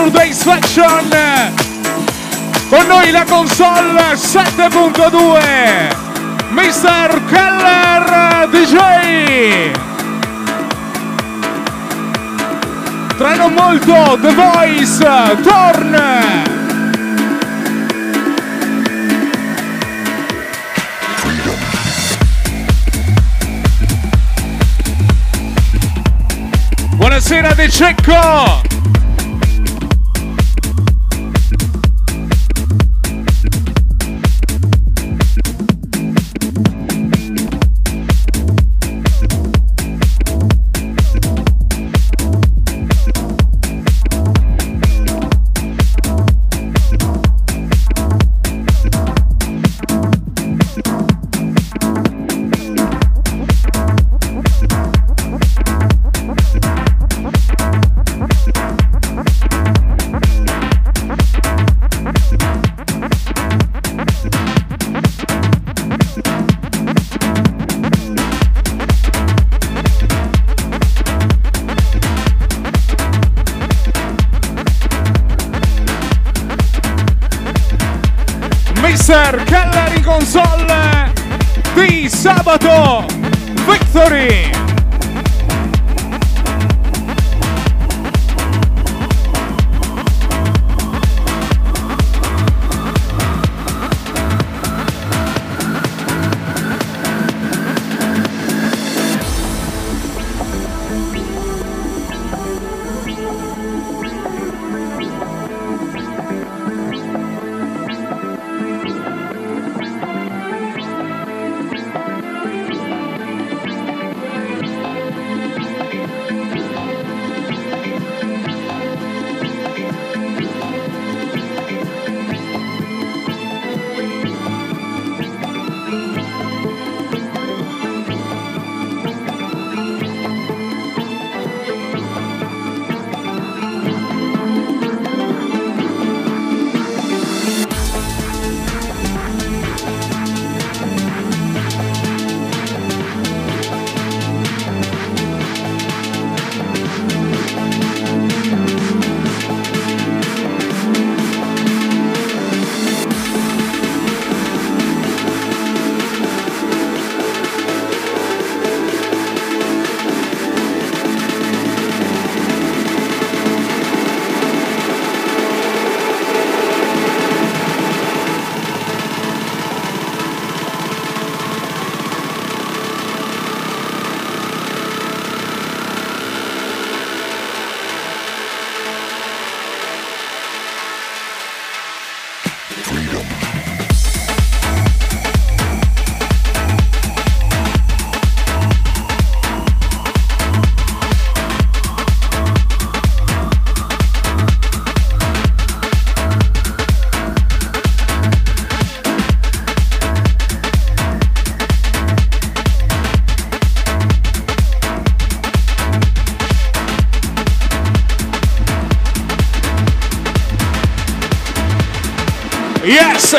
Saturday Faction. Con noi la console 7.2. Mr. Keller DJ. Tra non molto The Voice torna. Buonasera De Cecco!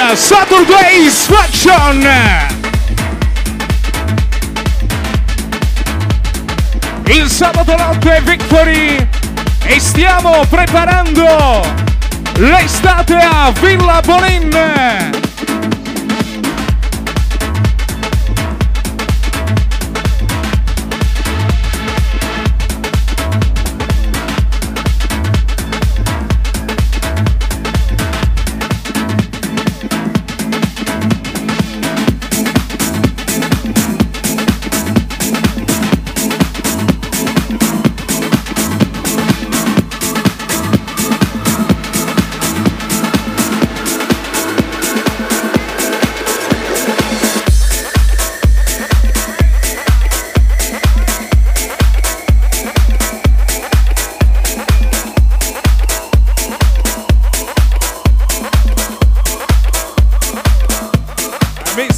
Yes, Saturday's Faction! Il sabato notte Victory e stiamo preparando l'estate a Villa Bolin!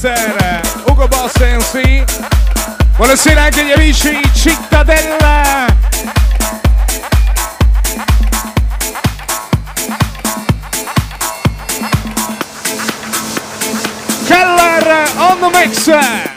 Mister Ugo Boss MC. Buonasera anche agli amici Cittadella. Keller on the mix.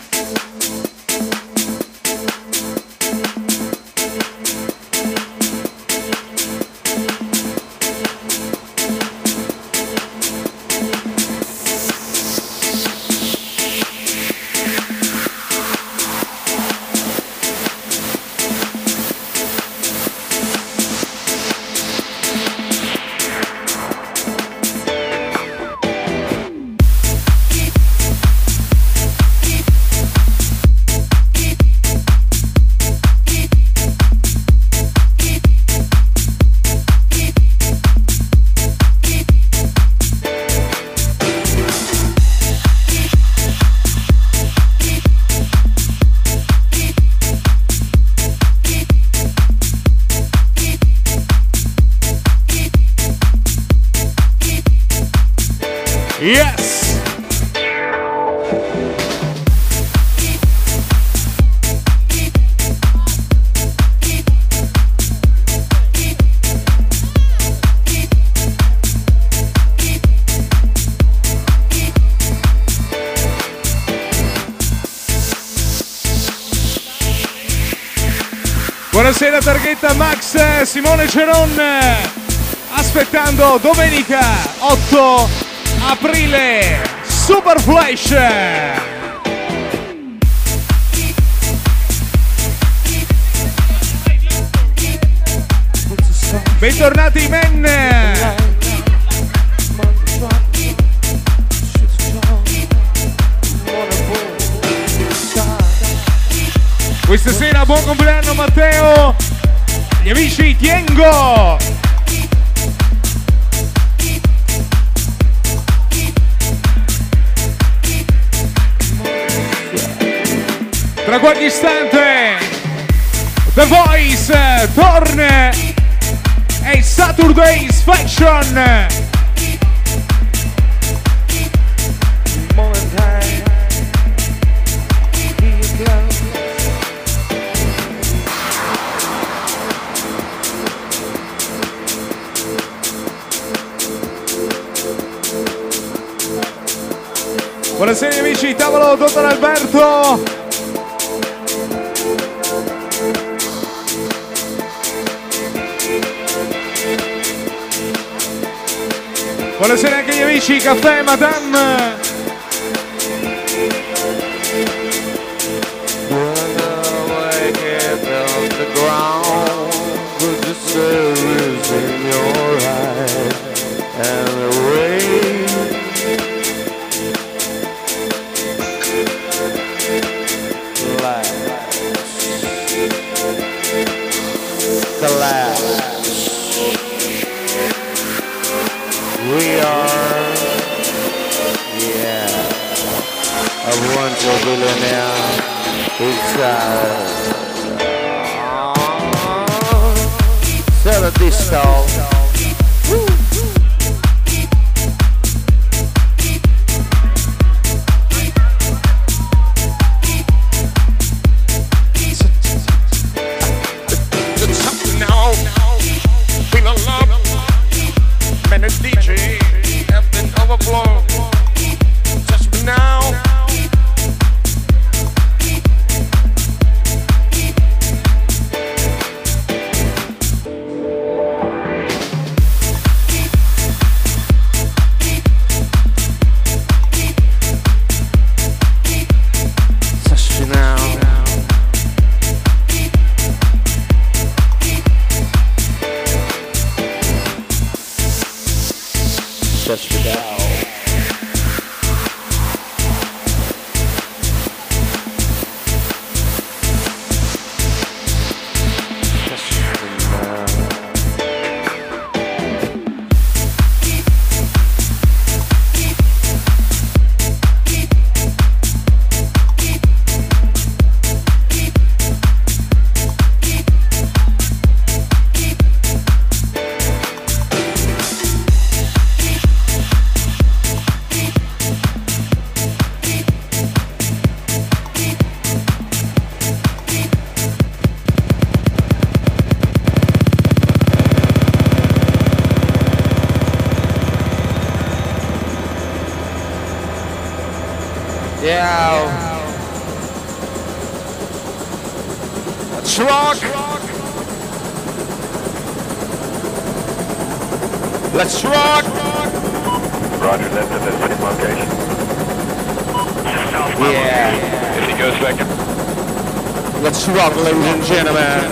Simone Ceron, aspettando domenica 8 aprile, Super Flash. Bentornati men! Questa sera buon compleanno Matteo! Gli amici Tiengo! Tra qualche istante The Voice torna e Saturday's Fashion Buonasera amici, tavolo dottor Alberto. Buonasera anche agli amici, caffè Madame. Saturday section.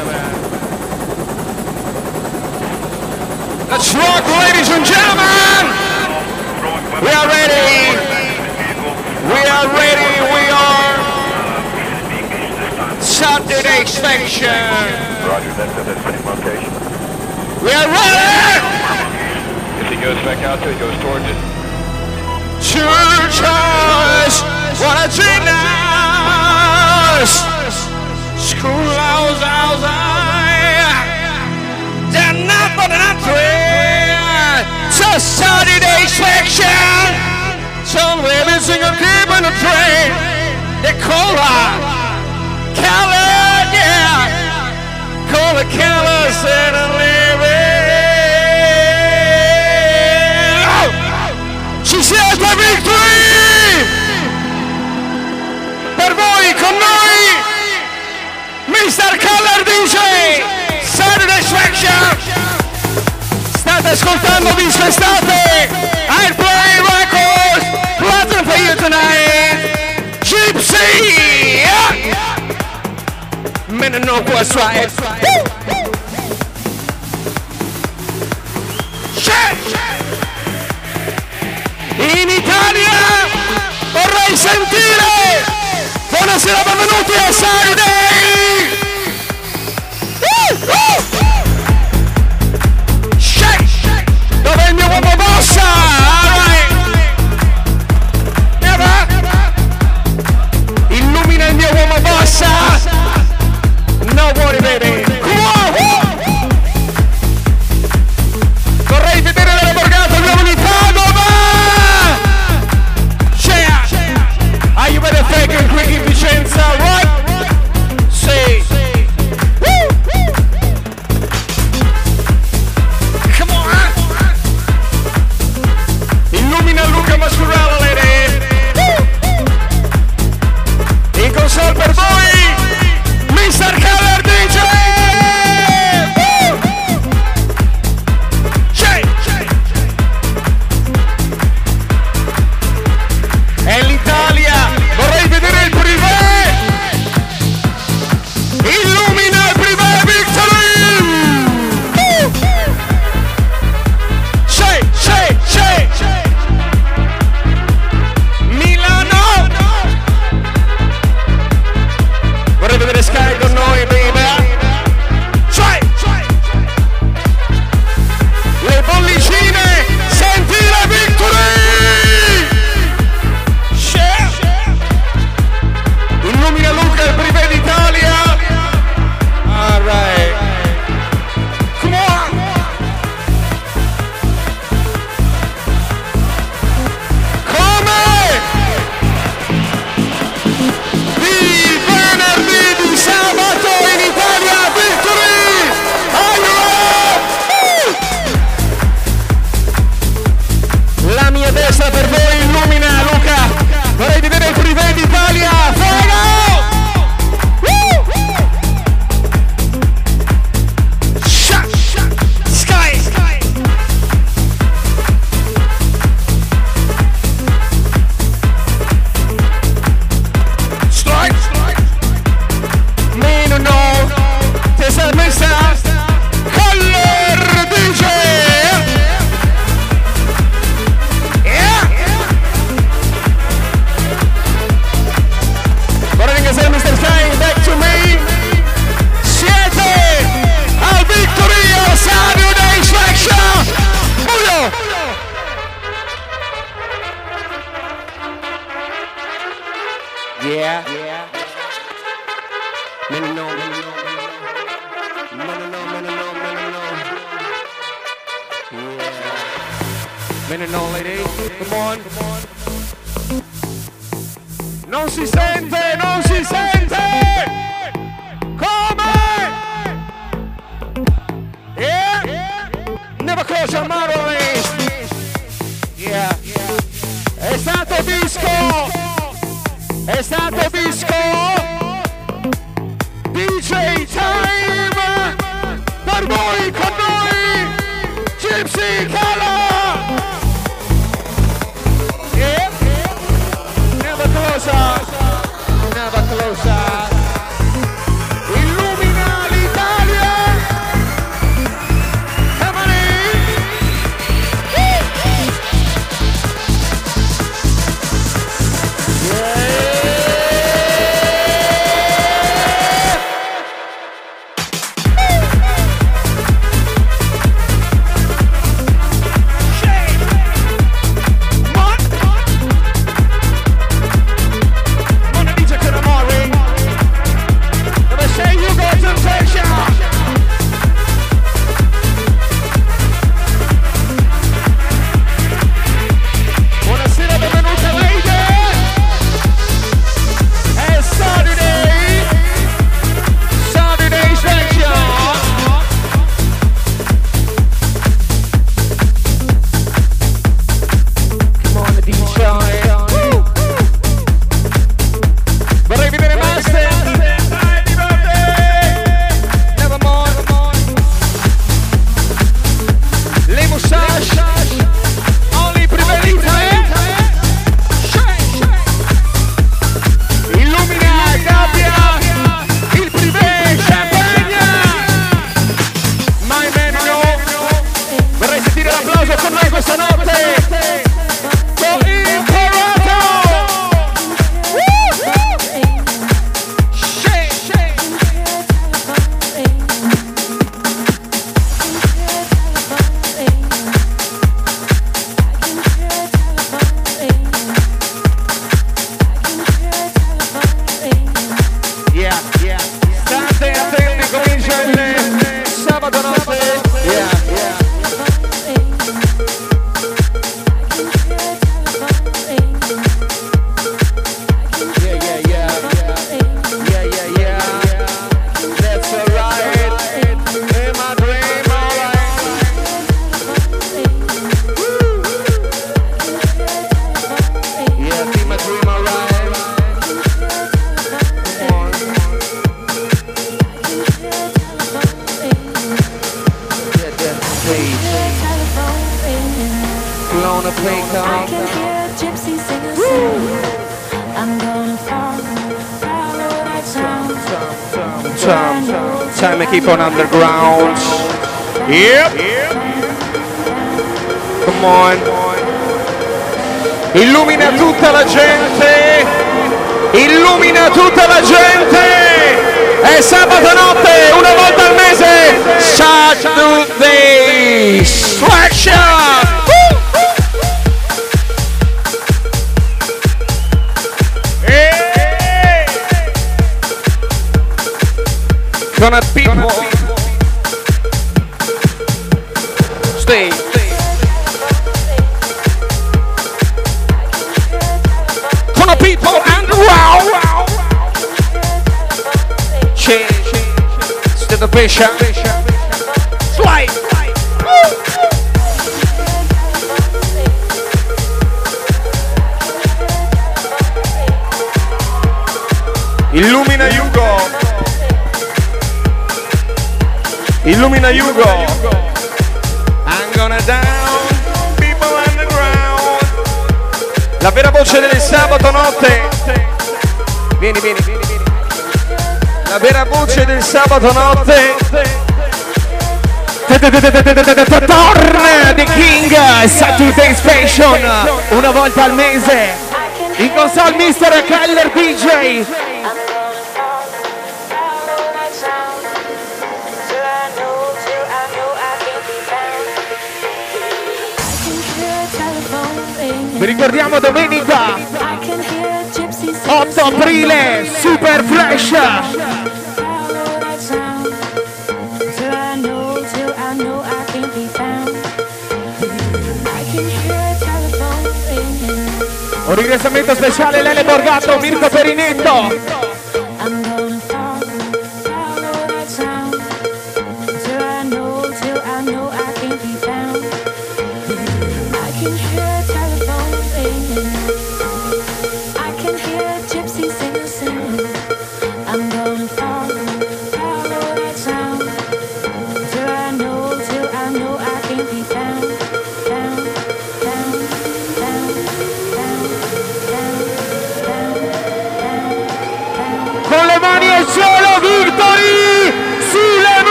Mano no, mano no, mano no, mano no, mano no. Yeah. No, lady, come on. Non si sente, non si sente! Come? Yeah? Never close your mouth, Yeah. È stato disco! È stato disco! League. notte torna The King Saturday Station una volta al mese. In console Mr. Keller DJ vi ricordiamo domenica 8 aprile Super Fresh. Un ingressamento speciale Lele Borgato, Mirko Perinetto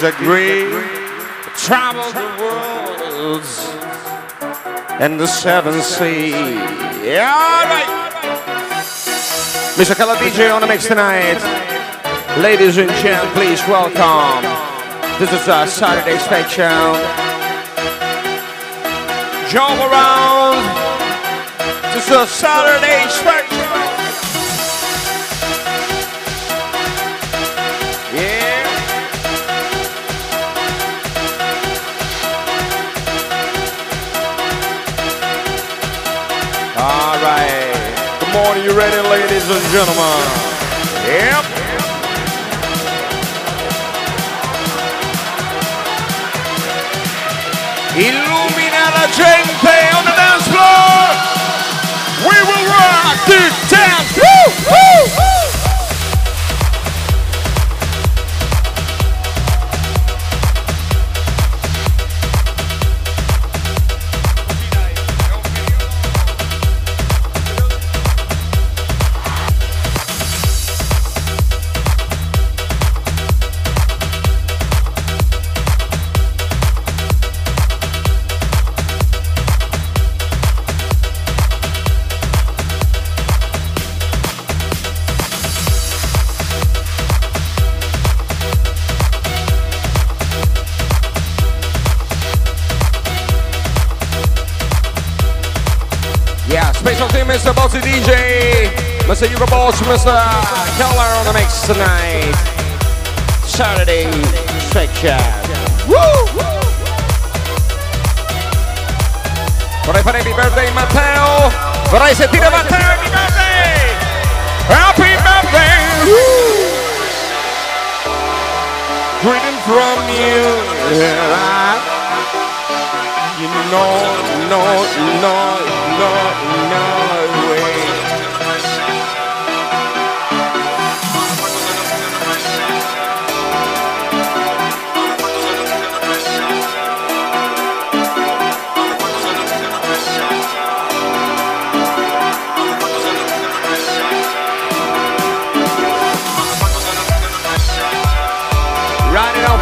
to disagree? Travel the worlds and the seven seas. Yeah, all right. Mr. Color DJ on the mix tonight. Ladies and gentlemen, please welcome. This is our Saturday special. Jump around. This is a Saturday special. Morning, you ready, ladies and gentlemen? Yep. Illumina la gente on the dance floor. We will rock the dance. Woo, woo, Mr. Bossy DJ, Mr. Hugo Boss, Mr. Keller on the mix tonight. Saturday Chat. Woo! Vorrei fare happy birthday Matteo. Vorrei sentire Matteo happy birthday. Happy birthday. Greeting from you. Yeah. You know, no, no, no, no way.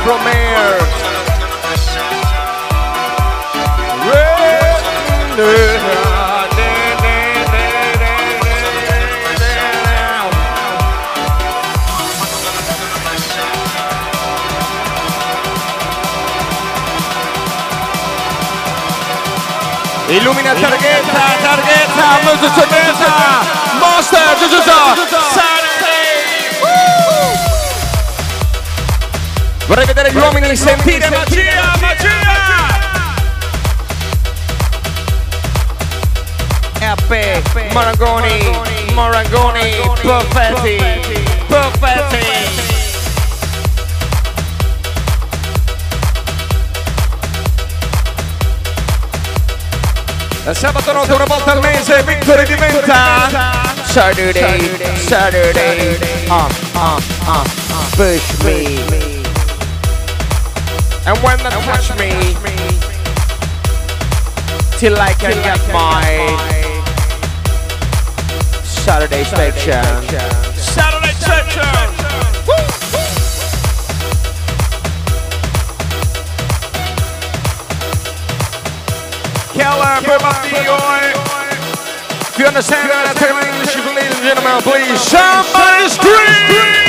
From here. Illumina targhetta, targhetta, motocicletta, monster, Vorrei vedere gli uomini sentire magia, magia! Eppe, Marangoni, Marangoni, perfetti, perfetti. Sabato notte una volta al mese Victory diventa Saturday, Saturday, uh, uh, uh, push me. And when they touch me, till I can get my Saturday section. Saturday section. Keller, put my DOI. If you understand that, my English, ladies and gentlemen, please. Somebody scream!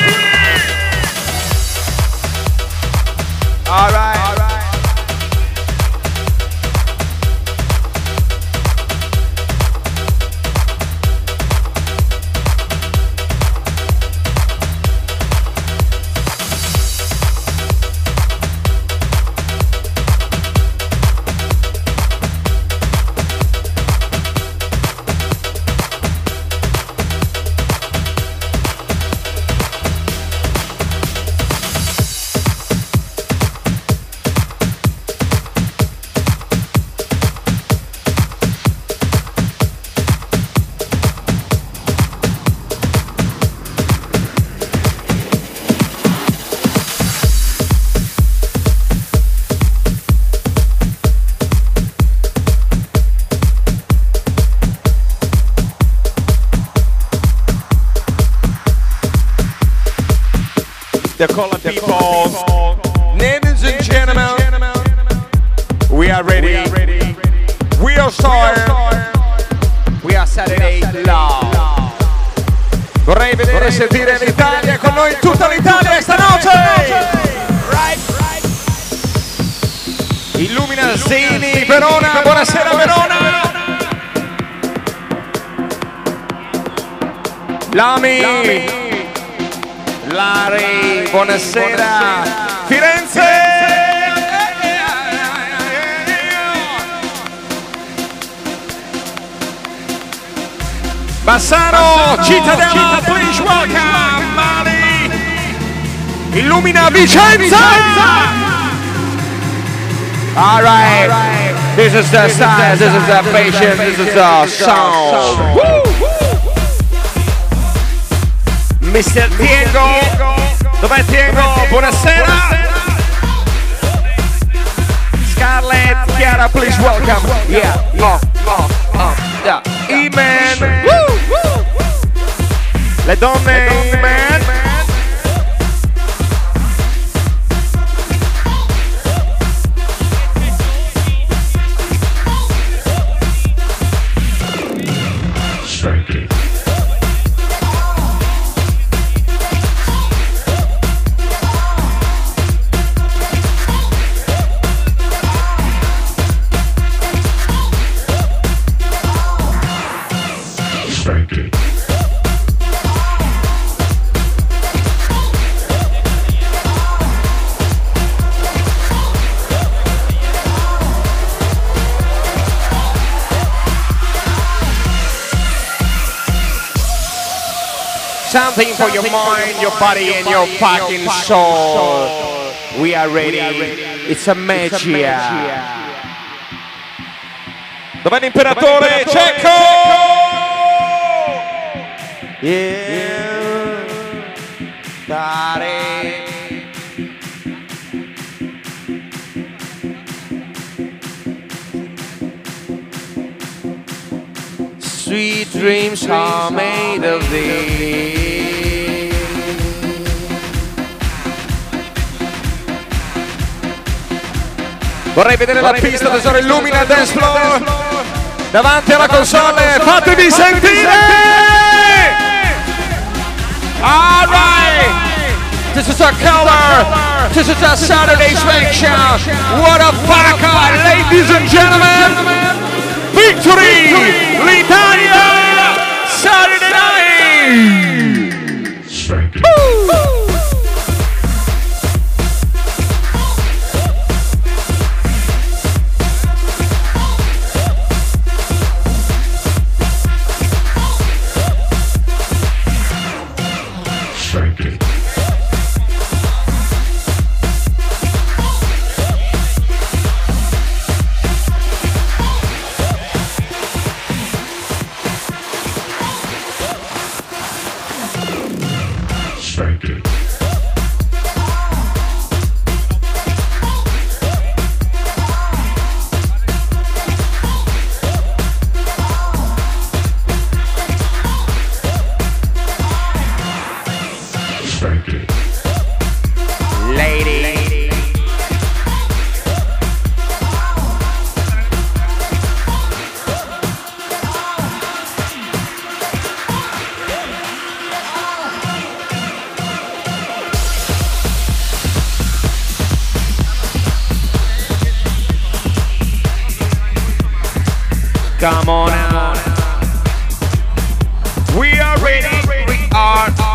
Vicenza. All right. This is the style, this is the passion, this is the sound. Mr. Tiengo. Dov'è Tiengo? Buonasera. Scarlett, Chiara, please welcome. Yeah, oh, oh, oh, yeah. E-Man. Le donne, Something for your mind, your body, and your fucking soul. We are ready. It's a magia. Dov'è l'imperatore? Cecco! Yeah. Dare. Sweet dreams are made of thee. Vorrei vedere la pista, tesoro illumina dance floor. Davanti alla console, fatevi sentire! All right! This is our color. This is our Saturday Swank Show. What a fucker, ladies and gentlemen! Victory! L'Italia! Saturday night! Come on out. We are ready. We are.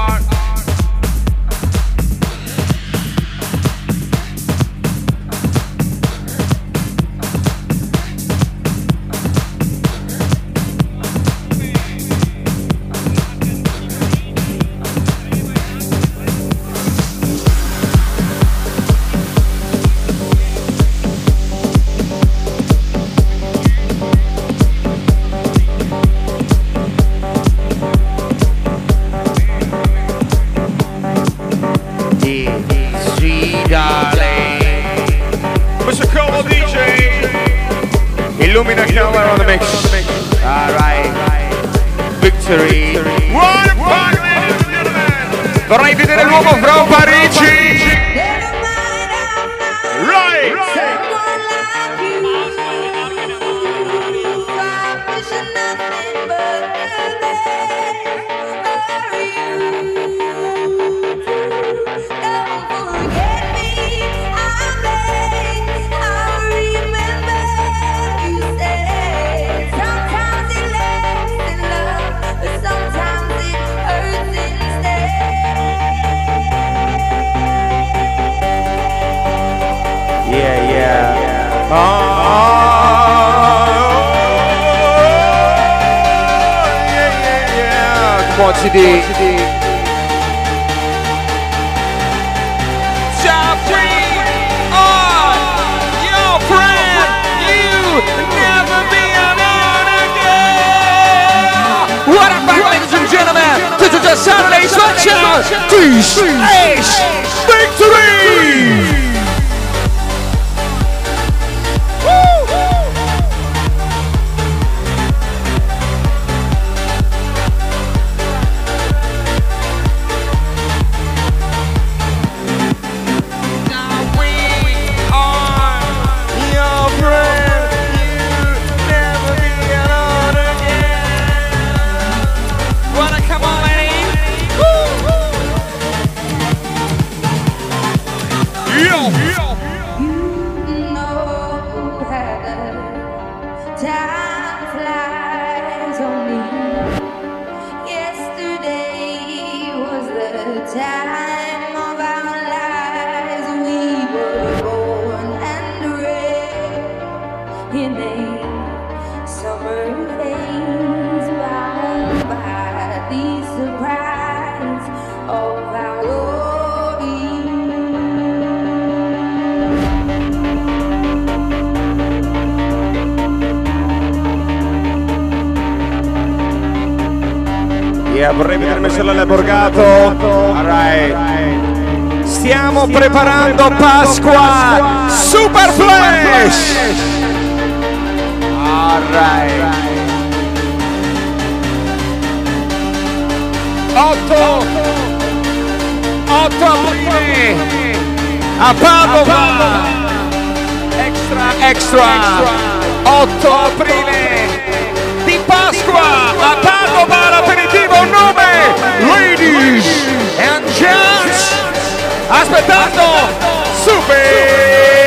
stiamo preparando Pasqua. Super Flash. All right. 8 8 aprile a Padova. Extra extra. 8 aprile di Pasqua. A Padova l'aperitivo nome ladies and gentlemen. Aspetando. Super.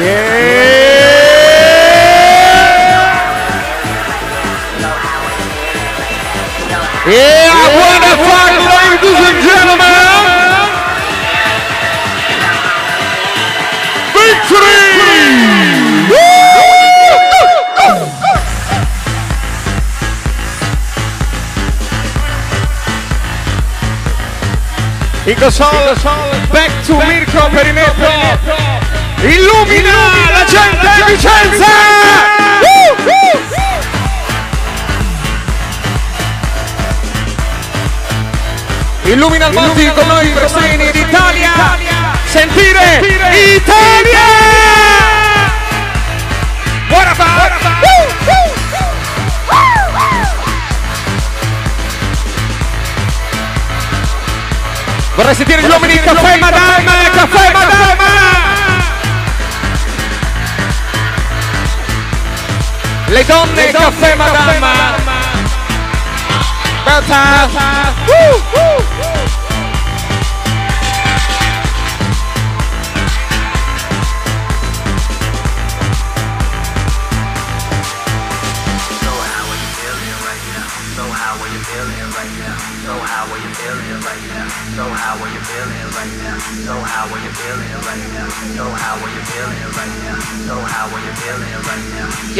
Yeah, what the fuck, ladies and gentlemen! Victory! Il console, back to Mirko Perinetto, illumina la gente di Vicenza! Illumina il mondo con noi Brasini d'Italia. Sentire Italia! Buona fa! Vorrei sentire gli uomini di Caffè Madama! Caffè Madama! Le donne Caffè Madama! Berta! Yeah,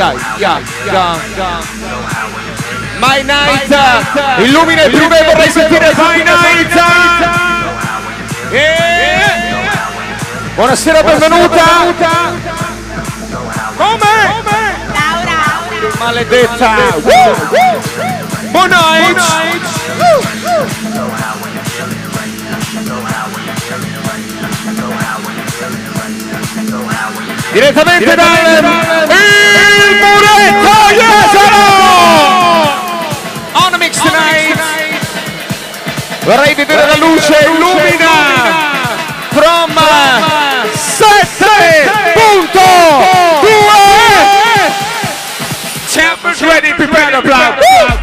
yeah, yeah, yeah. My Night! Illumina il privé, vorrei sentire My Night! Yeah. Buonasera, benvenuta! Come? Maledetta! Buon night! Direttamente dal Vorrei vedere la luce illumina! From 7.2 Champions ready, prepare to plug!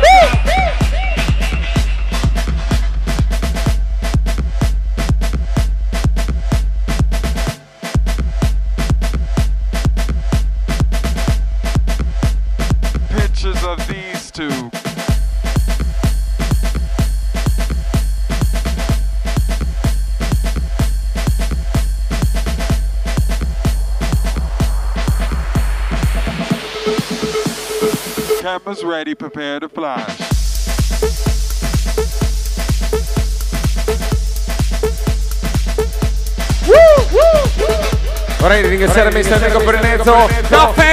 Ringraziare il mister Enrico Bernezzo. Caffè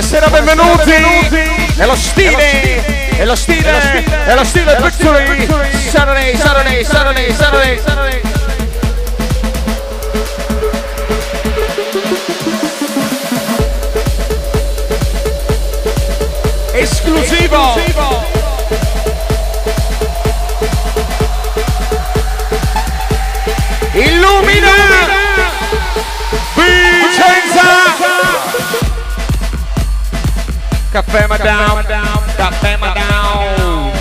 Buonasera, benvenuti. Nello stile. È lo stile, è lo stile Victory. Saturday, Saturday, Saturday, Saturday, Saturday. Esclusivo. Illumina. Caffè Madame, caffè Madame.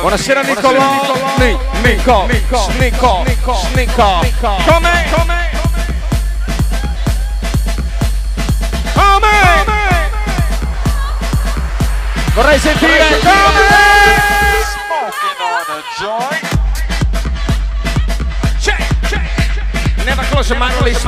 Buonasera. Nicolò. Ni- Nico, Nico, Nico. Come? Come? Come? Vorrei sentire come? Never close your mind, release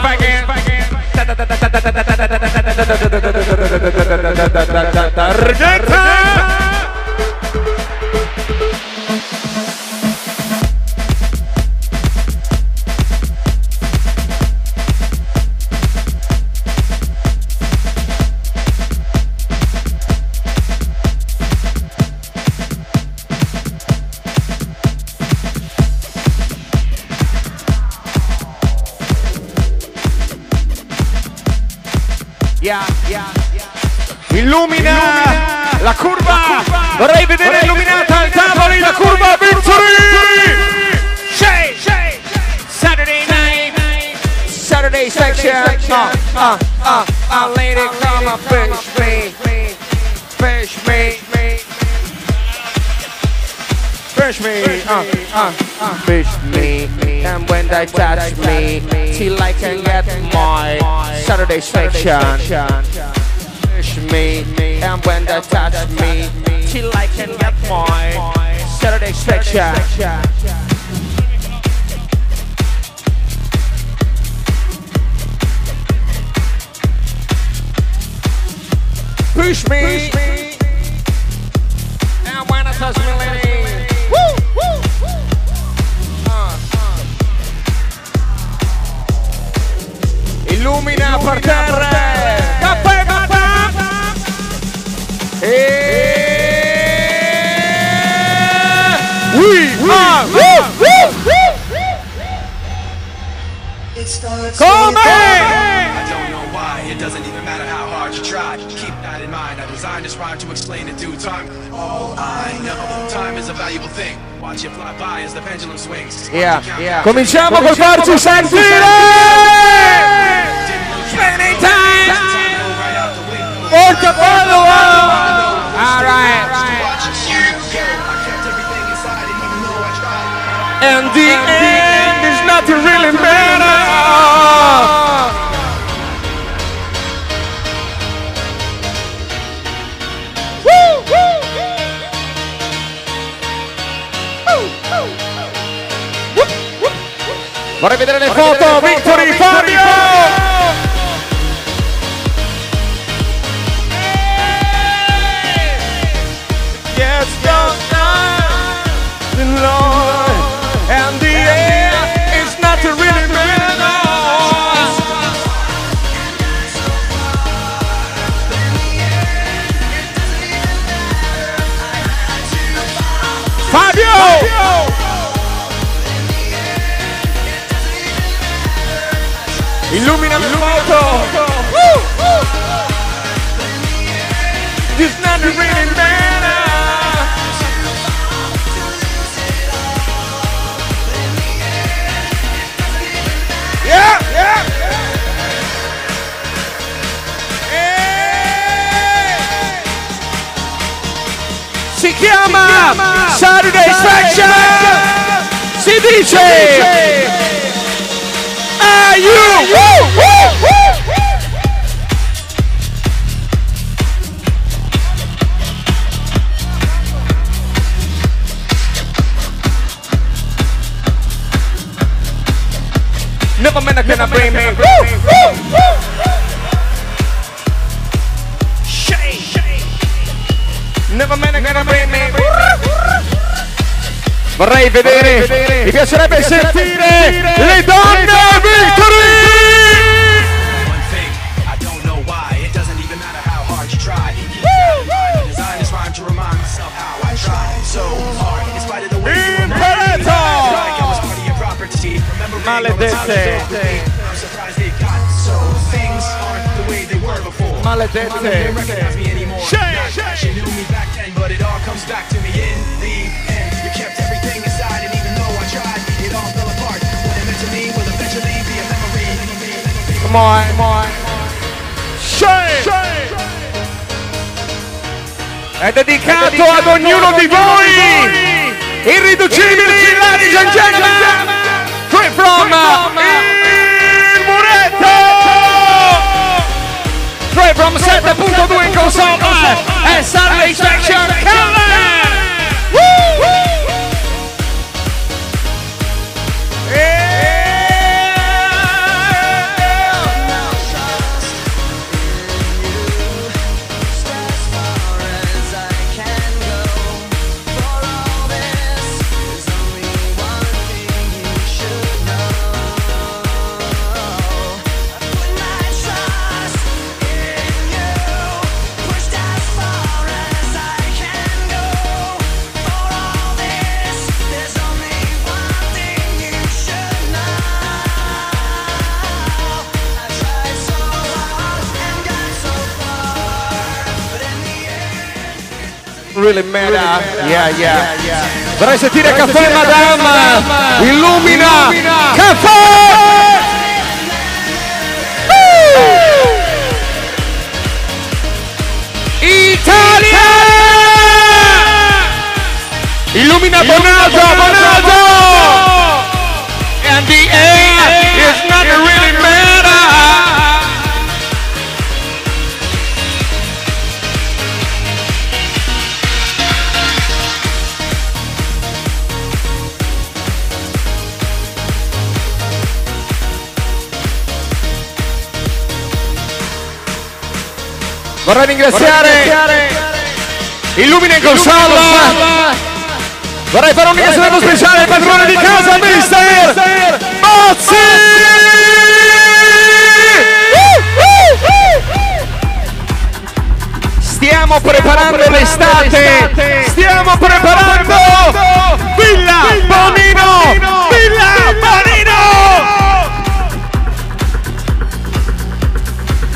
fish me, and when they touch me, till I can get my Saturday section. Fish me, and when they touch me, till I can get my Saturday section. Push me, and when I touch me, lady. Uh. Illumina per terra. Caffè Madame. E... We are. Woo, woo, woo. Come? I don't know why, it doesn't even matter how hard you try. Keep that in mind. I designed this rhyme to explain in due time. All I know, time is a valuable thing. Watch it fly by as the pendulum swings. Yeah, Watch it count yeah. down. Cominciamo col farci sentire! many times. Multiple All right. And the end is not really matter. Vorrei vedere le foto, Victory Fabio! Chiama Saturday Section. Si dice Are you? Woo, woo, woo. Never meant I gonna bring me. Vorrei vedere, vorrei vedere mi piacerebbe, mi piacerebbe sentire, sentire, le donne, le donne vittorie! Imperetto! Maledette! Maledette! Shame! She knew me back then, but it all comes back to me in Come on, come on. Shake. È dedicato ad ognuno di voi. Irriducibili, ladies and gentlemen. Straight from il muretto. Straight from 7.2 in console. E Saturday Section Killer. Really matter. Yeah, yeah. Vorrei sentire caffè, madame. Illumina. Caffè. Italia. Illumina Bonato, Bonato. And the air is not really Vorrei ringraziare Illumina in console. Vorrei fare un ringraziamento speciale al padrone di casa, mister Bozzi! Stiamo preparando l'estate! Stiamo preparando Villa Bonino!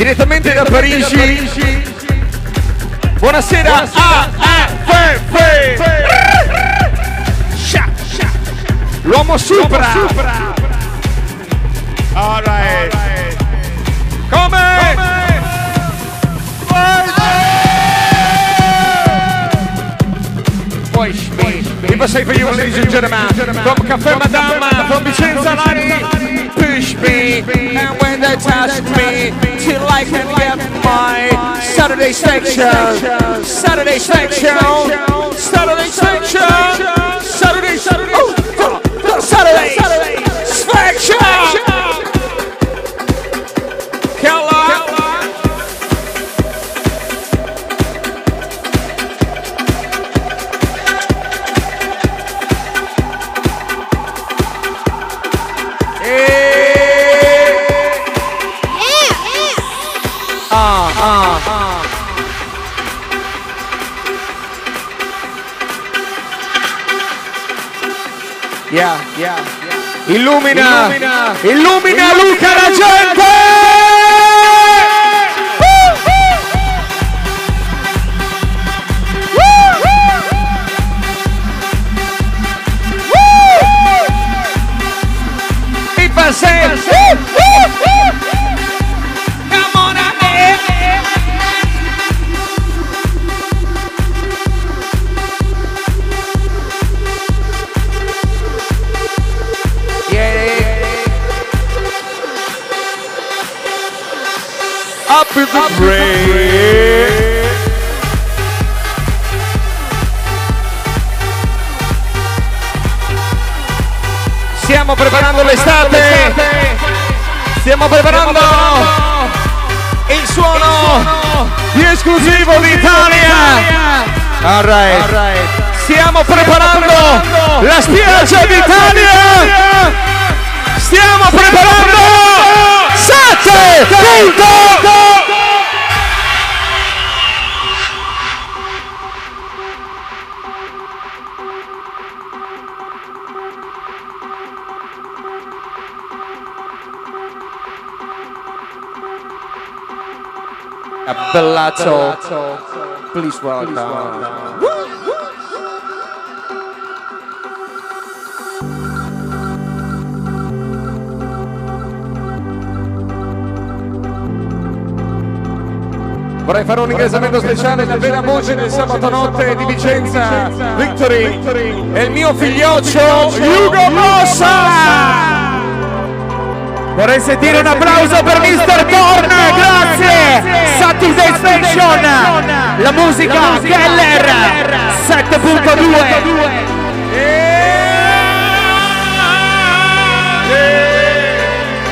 Direttamente da Parigi. Buonasera a. L'uomo supra. All right. Come? Push me. People say for you, ladies and gentlemen, from Cafe Madama, from Vicenza Lari, push me, and when they touch me, till I can get my Saturday section, Saturday section, Saturday section, Saturday, Saturday, oh, Saturday, section. Yeah. Illumina, illumina, illumina Luca la gente! Stiamo preparando, Stiamo preparando il, suono il suono di esclusivo d'Italia. All, right. All right. Stiamo, Stiamo preparando, preparando la spiaggia d'Italia. Stiamo preparando 7, 5, 5, Bellaccio. Please welcome. Please welcome. Vorrei fare un ingressamento speciale alla vera voce del sabato notte di Vicenza, Victory, e il mio figlioccio Hugo Mossa! Vorrei sentire un applauso per Mr. Torn, grazie! Saturday Station, la musica Keller 7.2.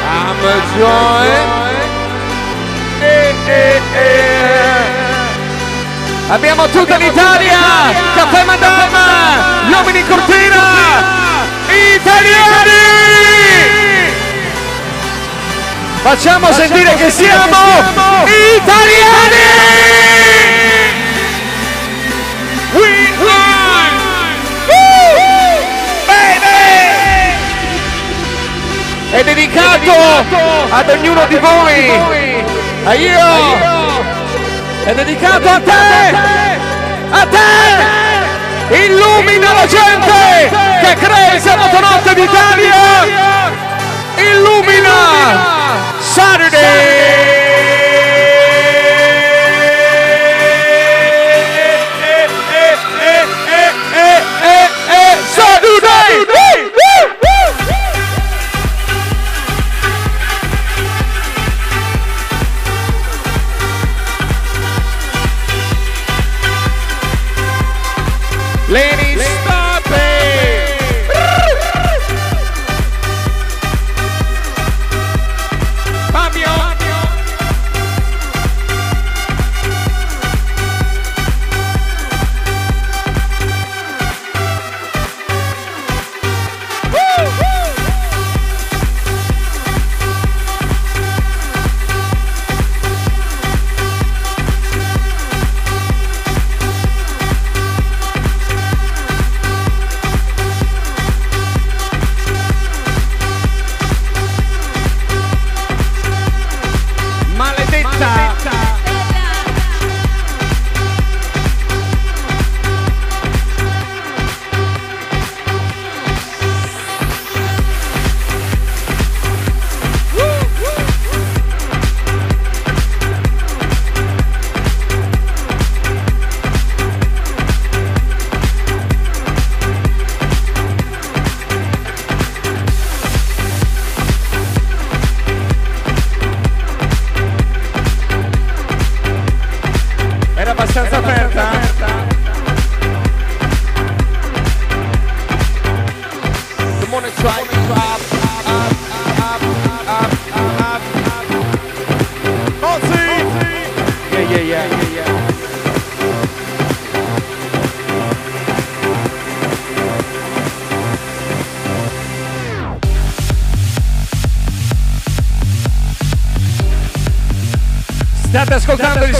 I'm a joy. Eh, eh, eh. Abbiamo tutta l'Italia! Caffè Madama! Gli uomini cortina! Italiani! Facciamo sentire che siamo italiani! We are! Woo! Baby! È dedicato ad ognuno di voi! A io! È dedicato a te! A te! Illumina la gente che crea il sabato notte d'Italia! Illumina! Saturday!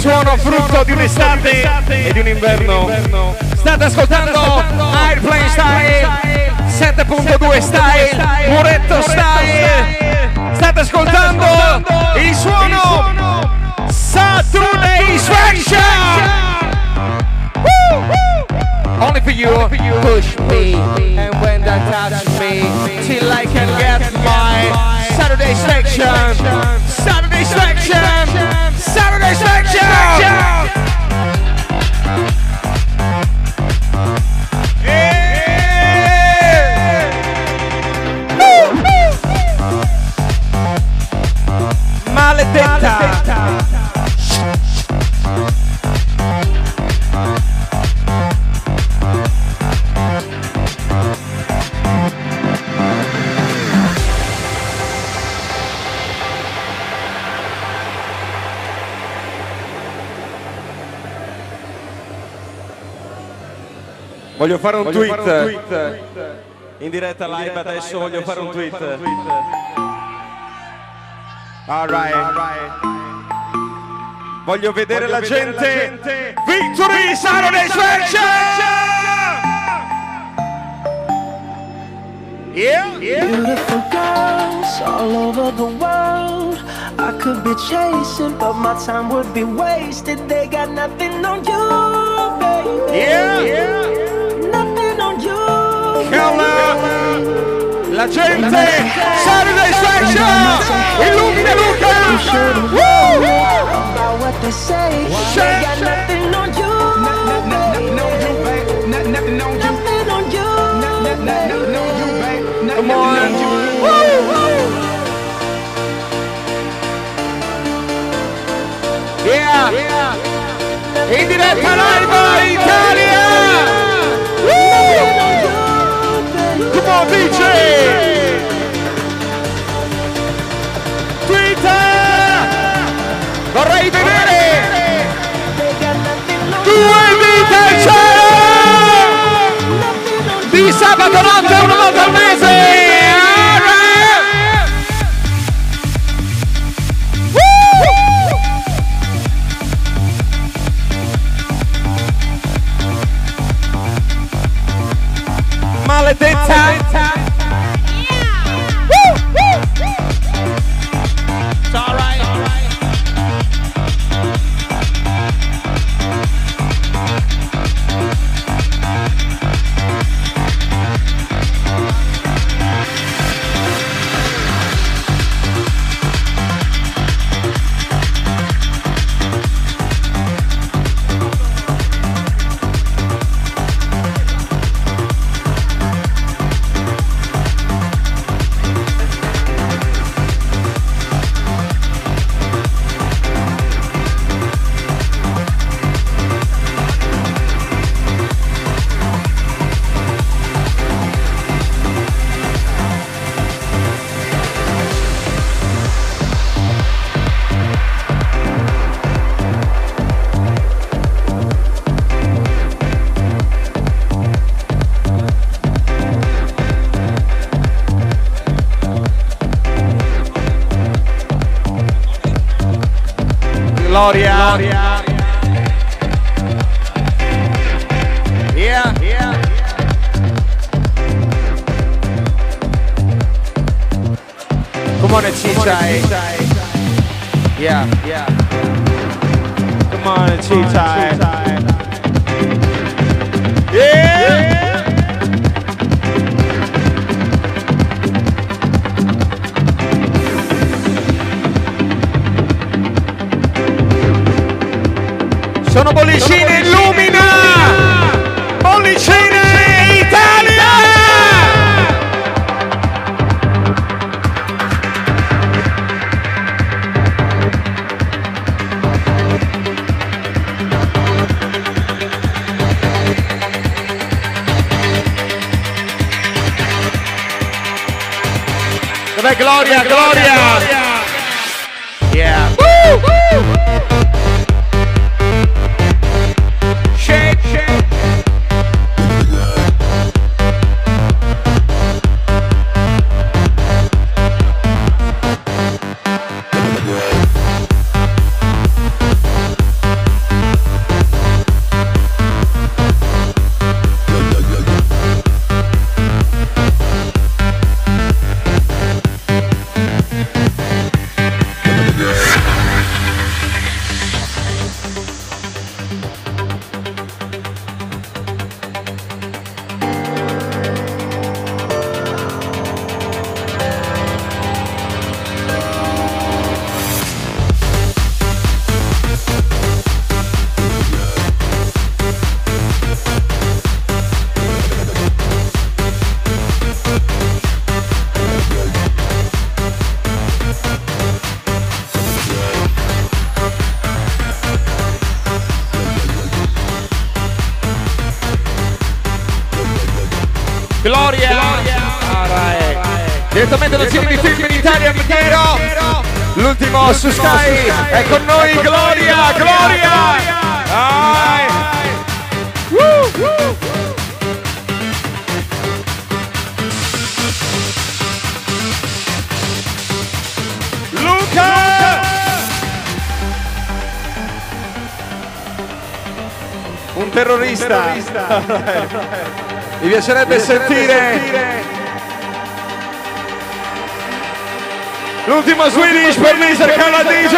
Suono frutto di un'estate e di un inverno. State ascoltando Airplane Style, 7.2 Style, Muretto Style. State ascoltando il suono Saturday Sweatshirt. Only for you, push me, and when that touch me, till I can get my Saturday section, Saturday section, Saturday section. Voglio fare un tweet. In diretta live adesso voglio fare un tweet. Alright. Voglio vedere la gente. Victory Saturday Selection! Yeah, yeah. Beautiful girls all over the world. I could be chasing, but my time would be wasted. They got nothing on you, baby. Yeah. Nothing la gente Saturday Section illumina Luca Woo! About what they say, they got nothing on you, baby. Nothing on you, baby. Come on. Yeah. In diretta live Italia. Woo! Come on DJ notte una volta al mese! Woo! maledetta Yeah, yeah. Come on, Chichai. Yeah, yeah. Come on, Chichai. Dov'è Gloria? Gloria! Alright. Direttamente dal cinema di film in Italia, Piero! L'ultimo su Sky è con noi, Gloria! Gloria! Alright. Woo, woo. Luca! Un terrorista. Mi piacerebbe sentire L'ultimo Swedish per Mr. Carla DJ.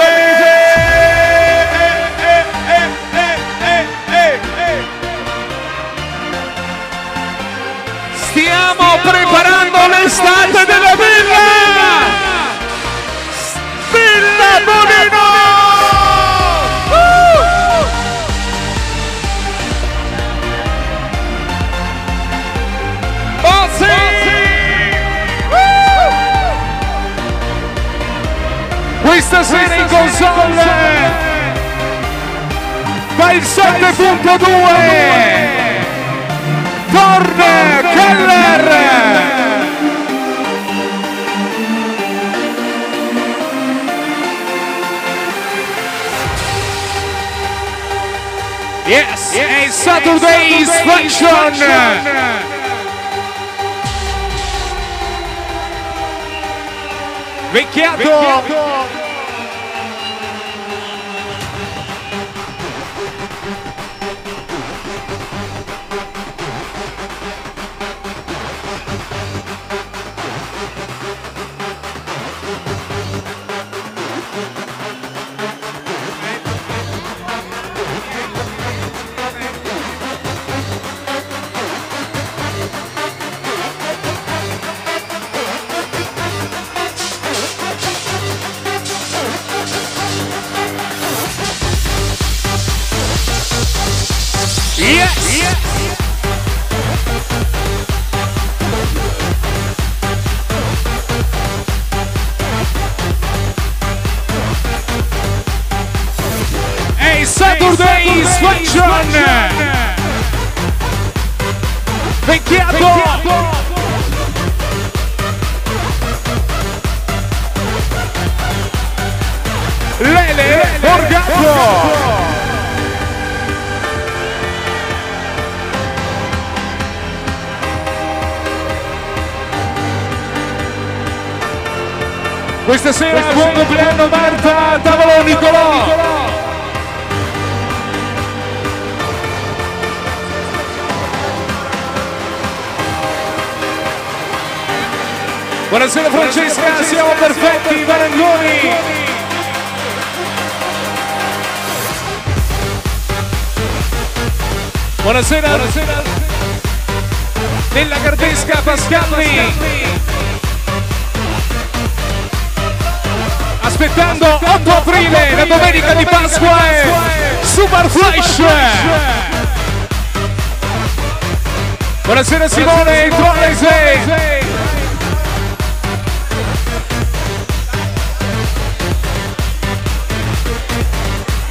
Stiamo preparando l'estate della villa! Villa Bonino! Questa sera in console fa il 7.2 Torne Keller! Yes, a Saturday's function! Vecchiato! Yes! Function! Vecchiato! Lele Borgato! Questa sera buon compleanno Marta, tavolo Nicolò! Buonasera Francesca, siamo perfetti, Varangoni! Buonasera, Buonasera. Nella Gardesca Pascalli! aspettando 8 aprile, la domenica di Pasqua è Super Flash. Buonasera Simone Trollese.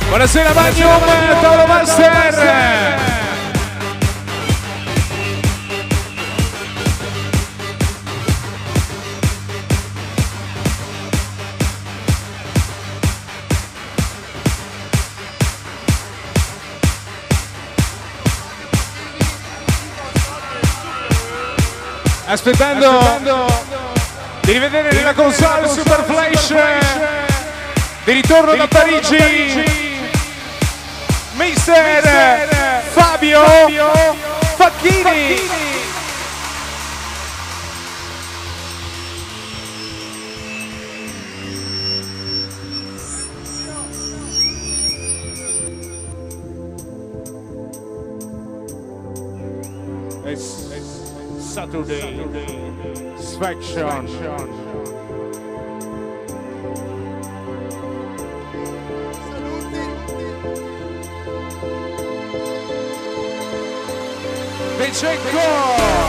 Buonasera Magnum, Paolo Master. Aspettando, di rivedere nella console Super Flash di ritorno da Parigi Mr. Fabio, Fabio Facchini. Facchini. It's, it's Saturday, Saturday. Chico!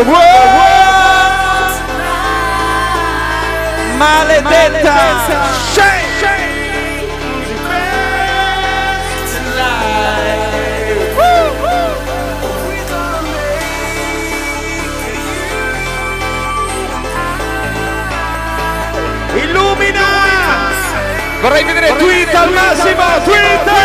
The world! Maledetta! Shame! Illumina! Vorrei vedere tweet al massimo! Tweet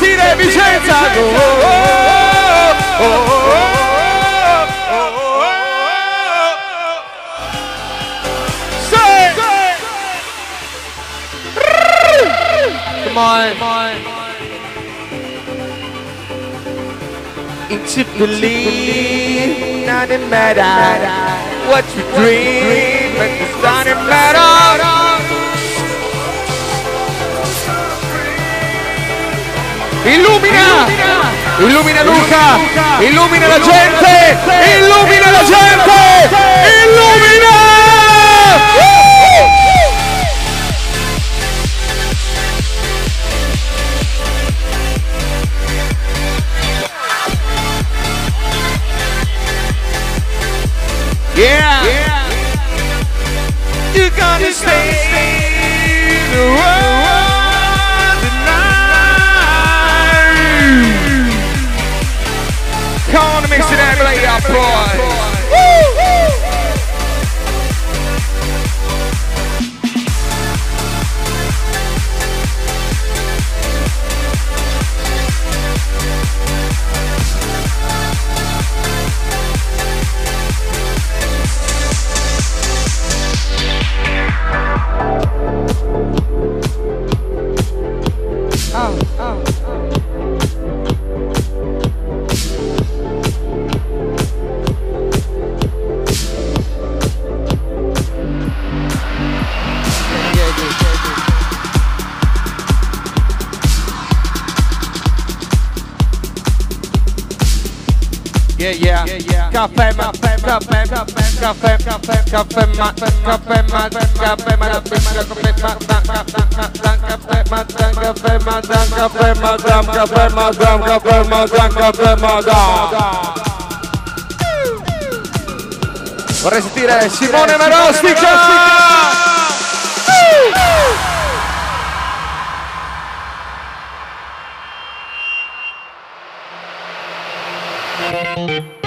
Sentire Vicenza! Oh, oh, oh, oh, oh, oh, oh, oh. Say! Come on. Come on. Into believe, nothing matter. What you dream, but it's nothing matter. Illumina! Illumina Luca! Illumina la gente! Illumina la gente! Illumina! Yeah! You're gonna stay the world boy. Yeah, yeah, Caffè, ma, caffè, caffè, caffè, caffè, caffè, ma, caffè, ma, caffè, ma, caffè, ma, caffè, ma, caffè, madam, caffè, madam, caffè, madam, caffè, madam, caffè, sentire Simone Marostica! Illumina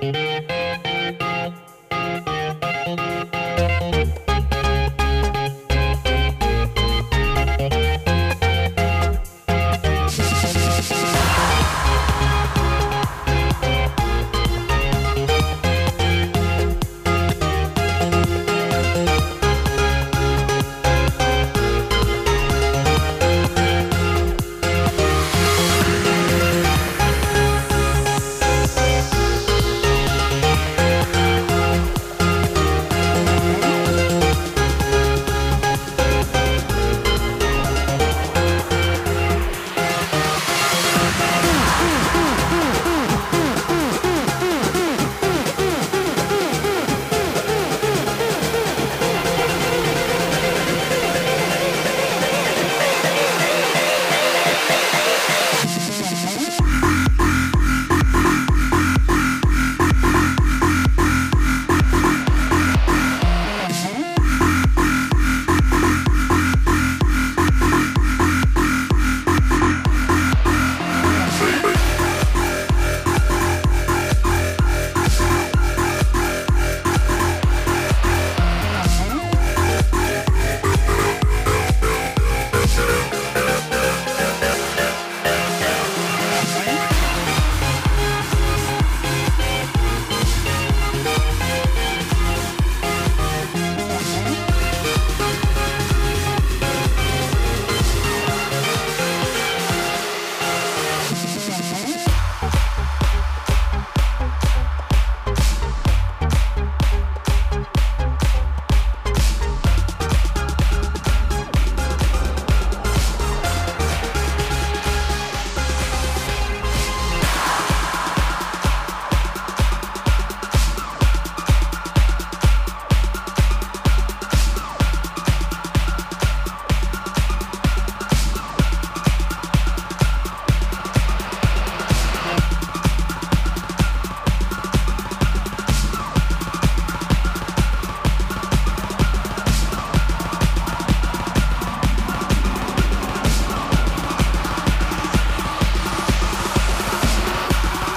Thank you.